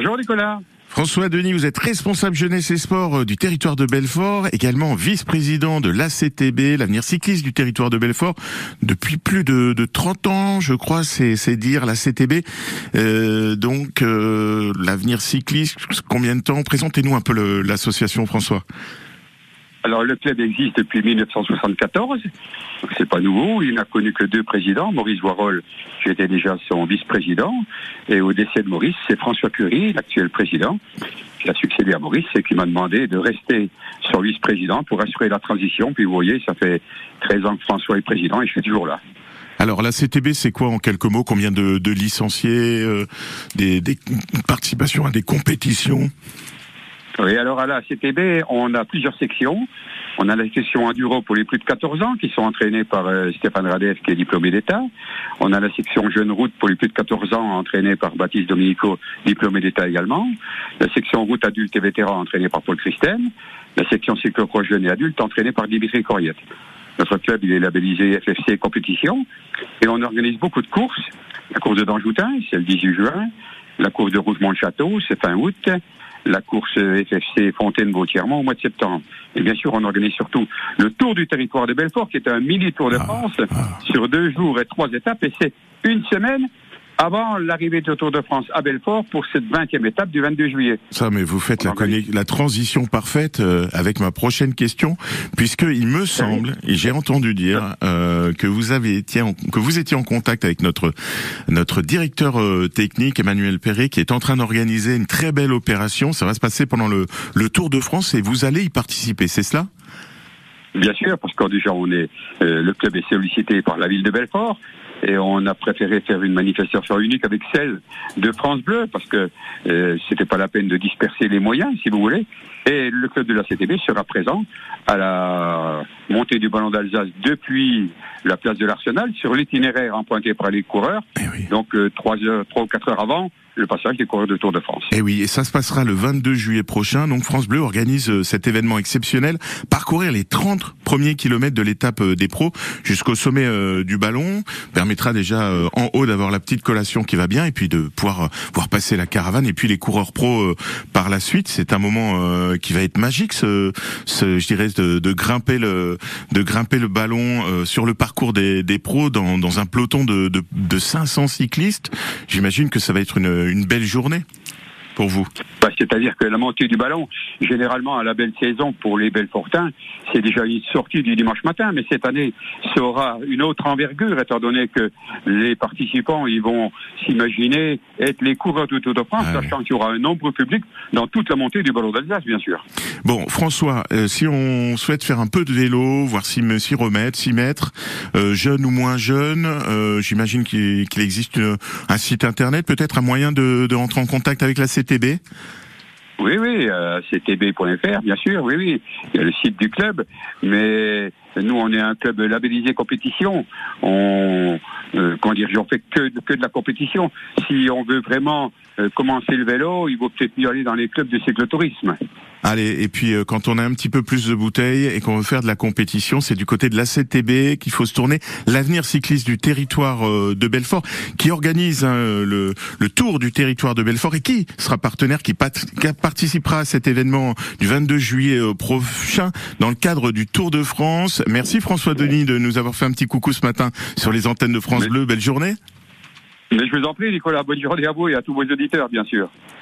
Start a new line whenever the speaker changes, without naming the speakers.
Bonjour Nicolas.
François Denis, vous êtes responsable jeunesse et sport euh, du territoire de Belfort, également vice-président de l'ACTB, l'avenir cycliste du territoire de Belfort, depuis plus de, de 30 ans, je crois, c'est dire l'ACTB. Euh, donc, euh, l'avenir cycliste, combien de temps? Présentez-nous un peu l'association, François.
Alors le club existe depuis 1974, c'est pas nouveau. Il n'a connu que deux présidents, Maurice Voirol, qui était déjà son vice-président, et au décès de Maurice, c'est François Curie, l'actuel président, qui a succédé à Maurice et qui m'a demandé de rester son vice-président pour assurer la transition. Puis vous voyez, ça fait 13 ans que François est président et je suis toujours là.
Alors la CTB, c'est quoi en quelques mots? Combien de, licenciés, euh, des participations à des compétitions?
Oui, alors à la CTB, on a plusieurs sections. On a la section enduro pour les plus de 14 ans qui sont entraînés par euh, Stéphane Radev qui est diplômé d'État. On a la section jeune route pour les plus de 14 ans entraînée par Baptiste Dominico, diplômé d'État également. La section route adulte et vétéran entraînée par Paul Christen. La section cyclocross jeune et adulte entraînée par Dimitri Corriette. Notre club, il est labellisé FFC Compétition et on organise beaucoup de courses. La course de Danjoutin, c'est le 18 juin. La course de Rougemont-le-Château, c'est fin août la course FFC Fontaine-Vautiermont au mois de septembre. Et bien sûr, on organise surtout le Tour du territoire de Belfort, qui est un mini Tour de ah, France ah. sur deux jours et trois étapes, et c'est une semaine avant l'arrivée du Tour de France à Belfort pour cette 20e étape du 22 juillet.
Ça, mais vous faites la, la, transition parfaite euh, avec ma prochaine question, puisque il me semble, et j'ai entendu dire euh, que vous avez été en, que vous étiez en contact avec notre notre directeur euh, technique Emmanuel Perret, qui est en train d'organiser une très belle opération. Ça va se passer pendant le, le Tour de France et vous allez y participer. C'est cela?
Bien sûr, parce que déjà on est le club est sollicité par la ville de Belfort et on a préféré faire une manifestation unique avec celle de France Bleu parce que euh, c'était pas la peine de disperser les moyens, si vous voulez. Et le club de la CTB sera présent à la montée du ballon d'Alsace depuis la place de l'Arsenal sur l'itinéraire emprunté par les coureurs. Eh Donc euh, trois heures, trois ou quatre heures avant, le passage des coureurs de Tour de France.
Et eh oui, et ça se passera le 22 juillet prochain. Donc France Bleu organise euh, cet événement exceptionnel, parcourir les 30 premiers kilomètres de l'étape euh, des pros jusqu'au sommet euh, du ballon, permettra déjà en haut d'avoir la petite collation qui va bien et puis de pouvoir pouvoir passer la caravane et puis les coureurs pros par la suite. C'est un moment qui va être magique, ce, ce je dirais de, de, grimper le de grimper le ballon sur le parcours des, des pros dans, dans un peloton de, de, de 500 cyclistes. J'imagine que ça va être une une belle journée pour vous
bah, C'est-à-dire que la montée du ballon, généralement à la belle saison pour les Belfortins, c'est déjà une sortie du dimanche matin, mais cette année, ça aura une autre envergure, étant donné que les participants, ils vont s'imaginer être les coureurs du Tour de France, sachant qu'il y aura un nombre public dans toute la montée du ballon d'Alsace, bien sûr.
Bon, François, euh, si on souhaite faire un peu de vélo, voir s'y remettre, s'y mettre, euh, jeune ou moins jeune, euh, j'imagine qu'il existe un site internet, peut-être un moyen de, de rentrer en contact avec la
Oui, oui, euh, ctb.fr, bien sûr, oui, oui. Il y a le site du club, mais nous, on est un club labellisé compétition. On, euh, dire, j'en fais que, que de la compétition. Si on veut vraiment euh, commencer le vélo, il vaut peut-être mieux aller dans les clubs de cyclotourisme.
Allez, et puis euh, quand on a un petit peu plus de bouteilles et qu'on veut faire de la compétition, c'est du côté de la CTB qu'il faut se tourner. L'avenir cycliste du territoire euh, de Belfort, qui organise hein, le, le, tour du territoire de Belfort et qui sera partenaire, qui, participera à cet événement du 22 juillet euh, prochain dans le cadre du Tour de France. Merci François Denis de nous avoir fait un petit coucou ce matin sur les antennes de France Bleu. Belle journée.
Mais je vous en prie, Nicolas. Bonne journée à vous et à tous vos auditeurs, bien sûr.